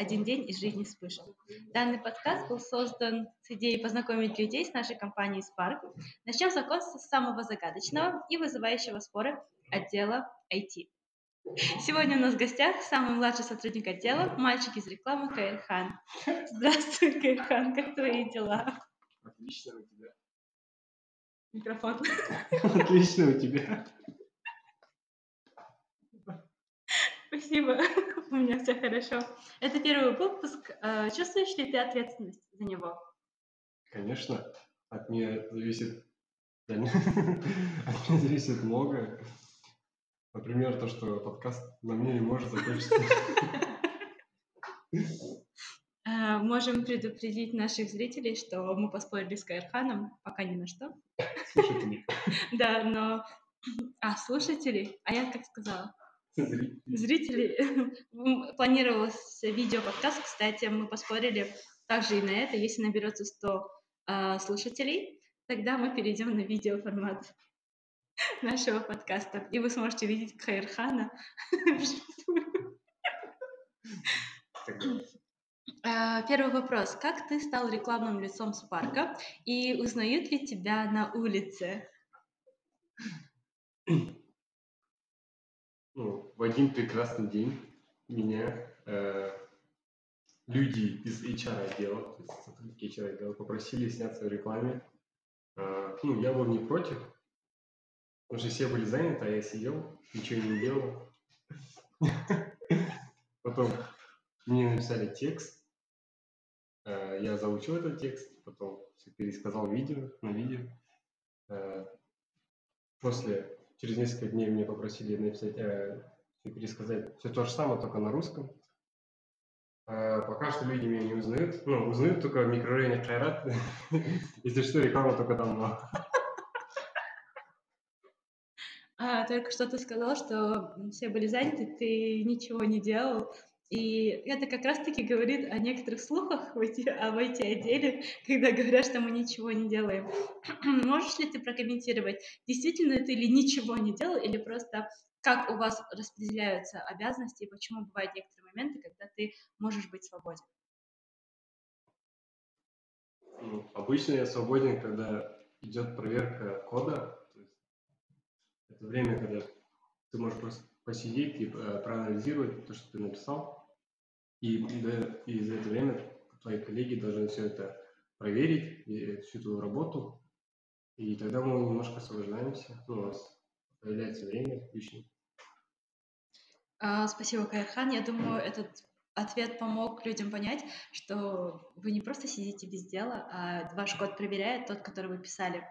«Один день из жизни Вспышек». Данный подкаст был создан с идеей познакомить людей с нашей компанией Spark. Начнем знакомство с самого загадочного и вызывающего споры отдела IT. Сегодня у нас в гостях самый младший сотрудник отдела, мальчик из рекламы Каирхан. Здравствуй, Каирхан, как твои дела? Отлично у тебя. Микрофон. Отлично у тебя. Спасибо, у меня все хорошо. Это первый выпуск. Э, чувствуешь ли ты ответственность за него? Конечно, от меня зависит, от меня зависит многое. Например, то, что подкаст на мне не может закончиться. Э, можем предупредить наших зрителей, что мы поспорили с Кайрханом, пока ни на что. Слушатели. Да, но... А, слушатели? А я как сказала? Зрители. Планировалось видео-подкаст, кстати, мы поспорили также и на это. Если наберется 100 э, слушателей, тогда мы перейдем на видеоформат нашего подкаста. И вы сможете видеть Хайрхана. Э, первый вопрос. Как ты стал рекламным лицом Спарка и узнают ли тебя на улице? ну, в один прекрасный день меня э, люди из HR отдела, то есть сотрудники HR отдела попросили сняться в рекламе. Э, ну, я был не против, потому что все были заняты, а я сидел, ничего не делал. Потом мне написали текст, э, я заучил этот текст, потом все пересказал видео, на видео. Э, после Через несколько дней меня попросили написать, э, пересказать все то же самое, только на русском. Э, пока что люди меня не узнают. Ну, узнают только в микрорайоне Хайрат. Если что, реклама только там. А, только что ты сказал, что все были заняты, ты ничего не делал. И это как раз-таки говорит о некоторых слухах в IT, об IT-отделе, когда говорят, что мы ничего не делаем. Можешь ли ты прокомментировать, действительно ты или ничего не делал, или просто как у вас распределяются обязанности, и почему бывают некоторые моменты, когда ты можешь быть свободен? Ну, обычно я свободен, когда идет проверка кода. Это время, когда ты можешь просто посидеть и э, проанализировать то, что ты написал, и, да, и за это время твои коллеги должны все это проверить, и всю твою работу, и тогда мы немножко освобождаемся, ну, у нас появляется время лишнее. А, спасибо, Кайрхан. Я думаю, этот ответ помог людям понять, что вы не просто сидите без дела, а ваш код проверяет тот, который вы писали.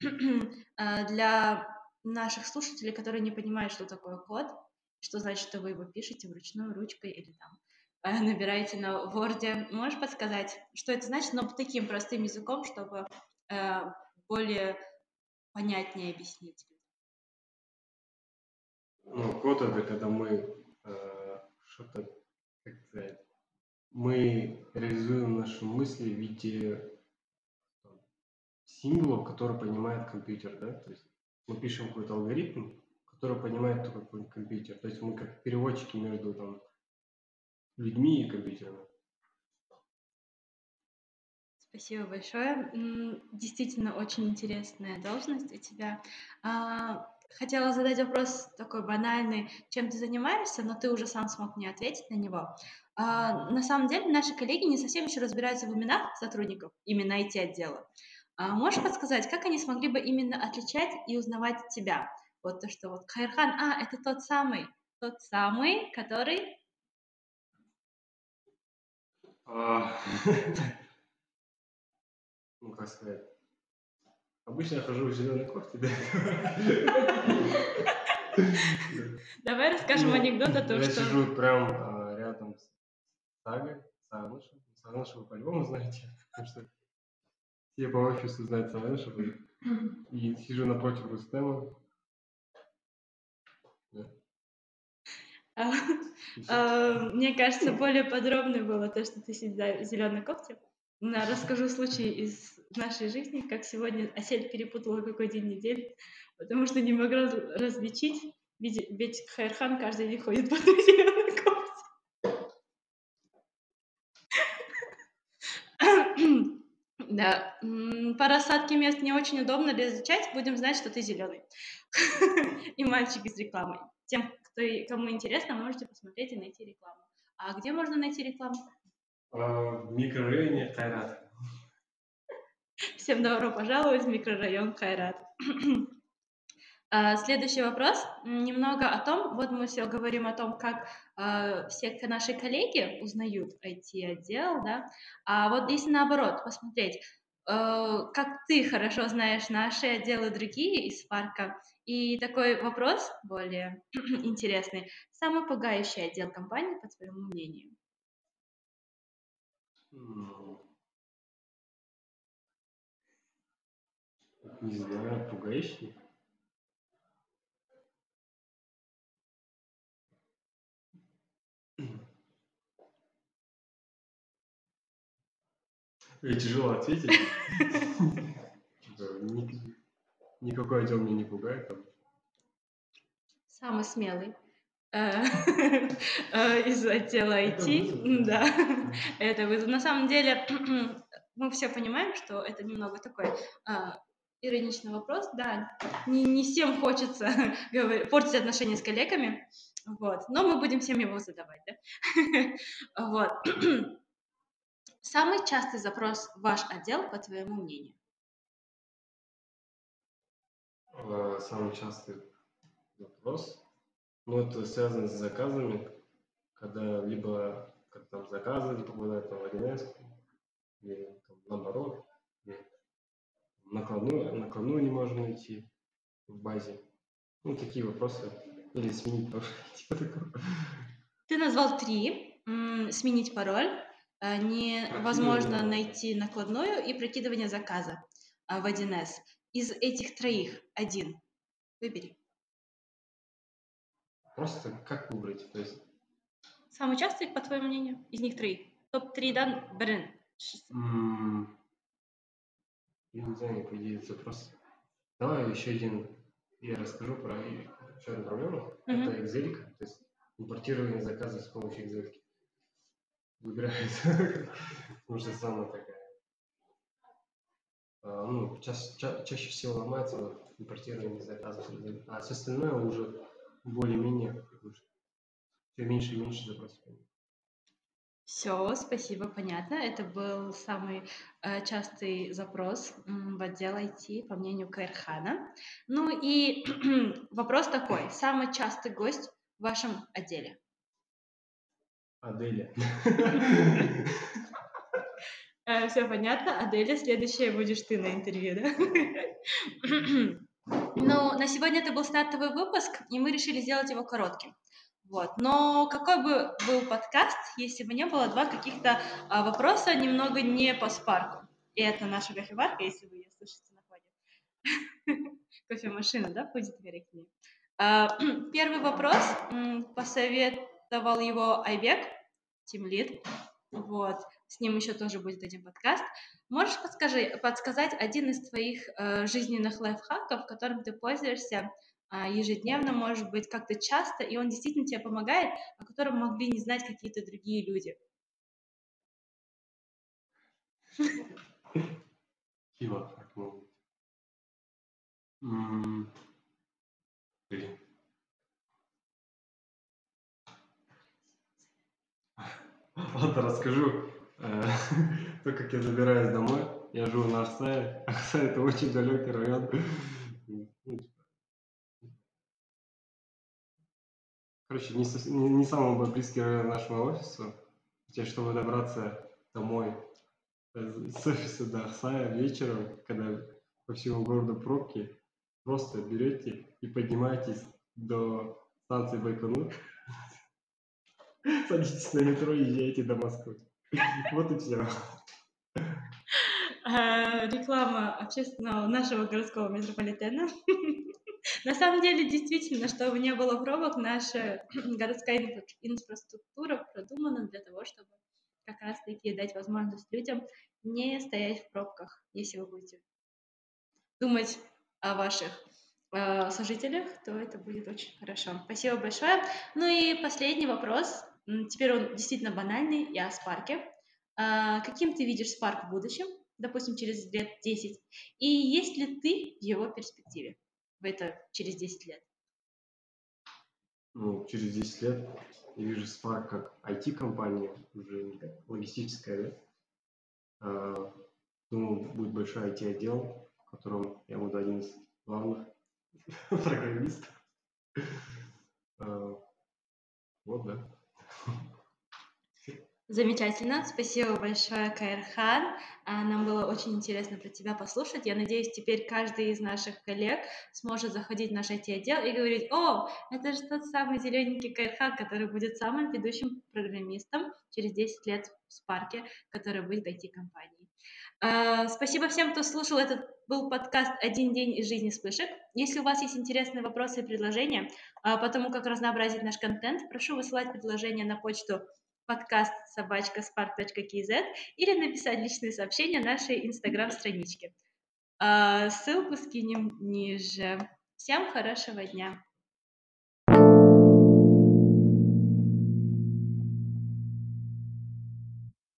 А, для наших слушателей, которые не понимают, что такое код, что значит, что вы его пишете вручную ручкой или там Э, набираете на Word. Можешь подсказать, что это значит, но таким простым языком, чтобы э, более понятнее объяснить? Ну, код это когда мы э, что-то, как сказать, мы реализуем наши мысли в виде символов, которые понимает компьютер, да, то есть мы пишем какой-то алгоритм, который понимает только компьютер, то есть мы как переводчики между там людьми и компьютерами. Спасибо большое. Действительно, очень интересная должность у тебя. А, хотела задать вопрос такой банальный, чем ты занимаешься, но ты уже сам смог мне ответить на него. А, на самом деле, наши коллеги не совсем еще разбираются в именах сотрудников, именно IT-отдела. А, можешь подсказать, как они смогли бы именно отличать и узнавать тебя? Вот то, что вот Хайрхан, а, это тот самый, тот самый, который ну, как сказать, обычно я хожу в зеленой кофте, да? Давай расскажем ну, анекдот о том, что... Я сижу прям а, рядом с Сагой, Сагнышем. Сагныша вы по-любому знаете, потому что все по офису знают Сагныша. И сижу напротив Рустема. А, а, мне кажется, более подробно было то, что ты сидишь в зеленой кофте. Расскажу случай из нашей жизни, как сегодня Осель перепутала какой день недели, потому что не могла различить Ведь, Хайрхан каждый день ходит по зеленой Да. По рассадке мест не очень удобно различать. Будем знать, что ты зеленый. И мальчик из рекламы. Тем, кто, кому интересно, можете посмотреть и найти рекламу. А где можно найти рекламу? А, в микрорайоне Хайрат. Всем добро пожаловать в микрорайон Хайрат. А, следующий вопрос. Немного о том, вот мы все говорим о том, как э, все наши коллеги узнают IT-отдел, да, а вот если наоборот посмотреть, как ты хорошо знаешь наши отделы другие из парка, и такой вопрос более интересный. Самый пугающий отдел компании, по твоему мнению? Не знаю, пугающий. Тяжело ответить. Никакой отдел меня не пугает. Самый смелый э, э, из отдела IT. Да, это вызов. На самом деле, мы все понимаем, что это немного такой а, ироничный вопрос, да, не, не всем хочется портить отношения с коллегами, вот, но мы будем всем его задавать, да, вот. Самый частый запрос в ваш отдел, по твоему мнению? Э, самый частый запрос, ну, это связано с заказами, когда либо как там заказы не попадают в 1С, или там, наоборот, накладную, накладную не можем найти в базе. Ну, такие вопросы. Или сменить пароль, типа. Ты назвал три. Сменить пароль, невозможно найти накладную и прокидывание заказа э, в 1С. Из этих троих один. Выбери. Просто как выбрать? То есть... Самый частый, по твоему мнению, из них троих? Топ-3, да? Блин. Я не знаю, по идее, это просто... Давай еще один, я расскажу про еще одну проблему. Mm-hmm. Это Excel, то есть импортирование заказа с помощью Excel выбирает, потому что самая такая. А, ну, ча ча чаще всего ломается вот, импортирование заказов, а все остальное уже более-менее все меньше и меньше запросов. Все, спасибо, понятно. Это был самый э, частый запрос в отдел IT, по мнению Кайрхана. Ну и вопрос такой: самый частый гость в вашем отделе? Аделя. Э, Все понятно. Аделя, следующая будешь ты на интервью, да? Ну, на сегодня это был стартовый выпуск, и мы решили сделать его коротким. Вот. Но какой бы был подкаст, если бы не было два каких-то а, вопроса немного не по спарку. И это наша кофеварка, если вы ее слышите на ходе. Кофемашина, да, будет корректнее. А, первый вопрос. Посовет давал его Айбек, тимлид. Вот. С ним еще тоже будет один подкаст. Можешь подскажи, подсказать один из твоих э, жизненных лайфхаков, которым ты пользуешься э, ежедневно, может быть, как-то часто, и он действительно тебе помогает, о котором могли не знать какие-то другие люди? Кива, как Блин. Ладно, расскажу. Э, то, как я забираюсь домой, я живу на Арсае. Арсай – это очень далекий район. Ну, типа. Короче, не, не, не самый близкий район нашему офису. Хотя, чтобы добраться домой э, с офиса до Арсая вечером, когда по всему городу пробки, просто берете и поднимаетесь до станции Байконур, Садитесь на метро и езжайте до Москвы. Вот и все. А, реклама общественного нашего городского метрополитена. На самом деле, действительно, чтобы не было пробок, наша городская инфраструктура продумана для того, чтобы как раз-таки дать возможность людям не стоять в пробках, если вы будете думать о ваших э, сожителях, то это будет очень хорошо. Спасибо большое. Ну и последний вопрос. Теперь он действительно банальный, я о Спарке. А, каким ты видишь Спарк в будущем, допустим, через лет 10? И есть ли ты в его перспективе в это через 10 лет? Ну, через 10 лет я вижу Spark как IT-компания, уже не как логистическая, да? А, думаю, будет большой IT-отдел, в котором я буду один из главных программистов. А, вот, да. Замечательно. Спасибо большое, Кайрхан. А, нам было очень интересно про тебя послушать. Я надеюсь, теперь каждый из наших коллег сможет заходить в наш IT-отдел и говорить, о, это же тот самый зелененький Кайрхан, который будет самым ведущим программистом через 10 лет в Спарке, который будет IT-компанией. А, спасибо всем, кто слушал этот был подкаст «Один день из жизни вспышек». Если у вас есть интересные вопросы и предложения а, по тому, как разнообразить наш контент, прошу высылать предложения на почту подкаст собачка spark.kz или написать личные сообщения нашей инстаграм-страничке. А, ссылку скинем ниже. Всем хорошего дня!